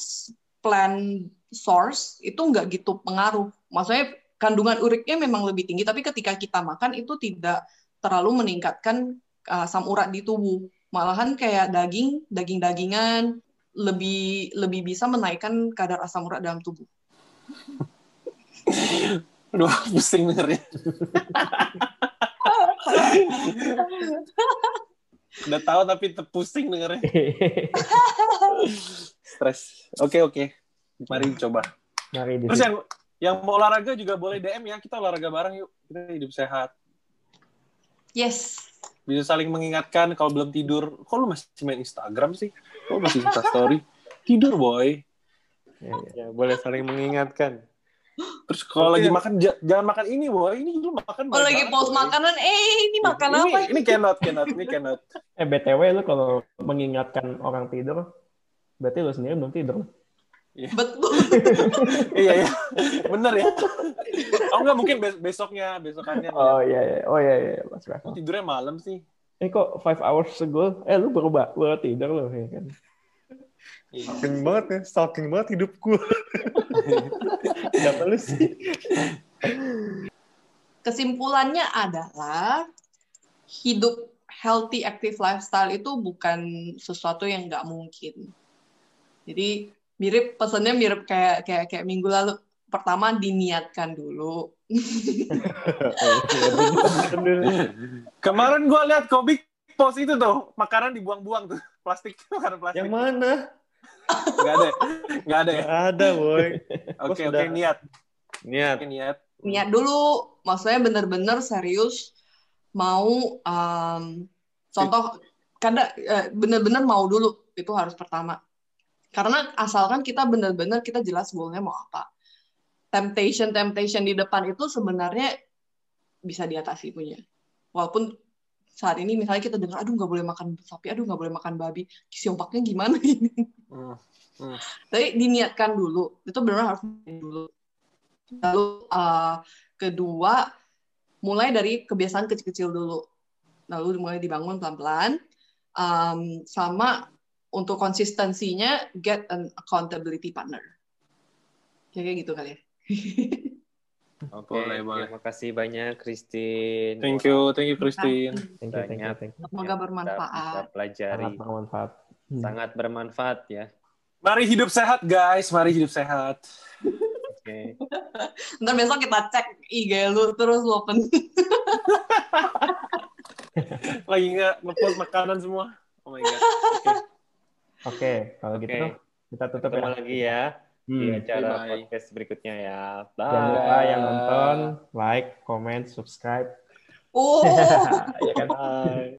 plant source itu nggak gitu pengaruh. Maksudnya kandungan uriknya memang lebih tinggi, tapi ketika kita makan itu tidak terlalu meningkatkan asam urat di tubuh. Malahan kayak daging, daging-dagingan lebih lebih bisa menaikkan kadar asam urat dalam tubuh. Aduh, pusing dengernya. Udah tahu tapi tetep pusing dengernya. Stres. Oke, oke. Mari coba. Mari di Terus yang yang mau olahraga juga boleh DM ya. Kita olahraga bareng yuk. Kita hidup sehat. Yes. Bisa saling mengingatkan kalau belum tidur. Kok lu masih main Instagram sih? Kok masih Insta story? Tidur, boy. Ya. Ya, boleh saling mengingatkan. Terus kalau lagi makan, ja- jangan makan ini, boy. Ini lu makan Oh banyak lagi pause makanan, eh ini makan ini, apa? Ini cannot, cannot. Ini cannot. Eh BTW lu kalau mengingatkan orang tidur, berarti lu sendiri belum tidur. Betul. iya iya bener ya oh enggak mungkin bes- besoknya besokannya Oh iya iya. Oh iya iya, Mas Kok tidurnya malam sih Eh kok five hours ago? Eh lu baru ba- baru tidur loh ya kan? Stalking banget ya, stalking banget hidupku. Siapa lu sih? Kesimpulannya adalah hidup healthy active lifestyle itu bukan sesuatu yang nggak mungkin. Jadi mirip pesannya mirip kayak kayak kayak minggu lalu. Pertama diniatkan dulu. kemarin gua lihat Kobik post itu tuh makanan dibuang-buang tuh plastik makanan plastik Yang mana? Nggak ada ya? nggak ada ya Gak ada, boy. oke oke niat Niat. oke niat Niat dulu, maksudnya bener-bener serius mau um, contoh karena eh, bener-bener mau dulu itu harus pertama. Karena asalkan kita bener-bener kita jelas goalnya mau apa. Temptation temptation di depan itu sebenarnya bisa diatasi punya. Walaupun saat ini misalnya kita dengar, aduh nggak boleh makan sapi, aduh nggak boleh makan babi, siompaknya gimana ini? Hmm. Tapi diniatkan dulu, itu benar harus dulu. Lalu uh, kedua, mulai dari kebiasaan kecil-kecil dulu. Lalu mulai dibangun pelan-pelan. Um, sama untuk konsistensinya, get an accountability partner. Kayak gitu kali ya. Oke, Boleh, boleh. terima kasih banyak Christine. thank you thank you Christine Thank you, thank you, thank you. Semoga Kita bermanfaat. pelajari. Sangat bermanfaat. Hmm. Sangat bermanfaat ya. mari hidup sehat guys mari hidup sehat Oke. Ntar besok kita cek IG lu, terus lu open. lagi nggak ngepost makanan semua oh my god oke Oke, kalau Oke. gitu kita tutup Ketemu ya. lagi ya di Hmm. acara Bye-bye. podcast berikutnya ya. Jangan Bye. lupa yang nonton, like, comment, subscribe. Oh. ya kan? Bye.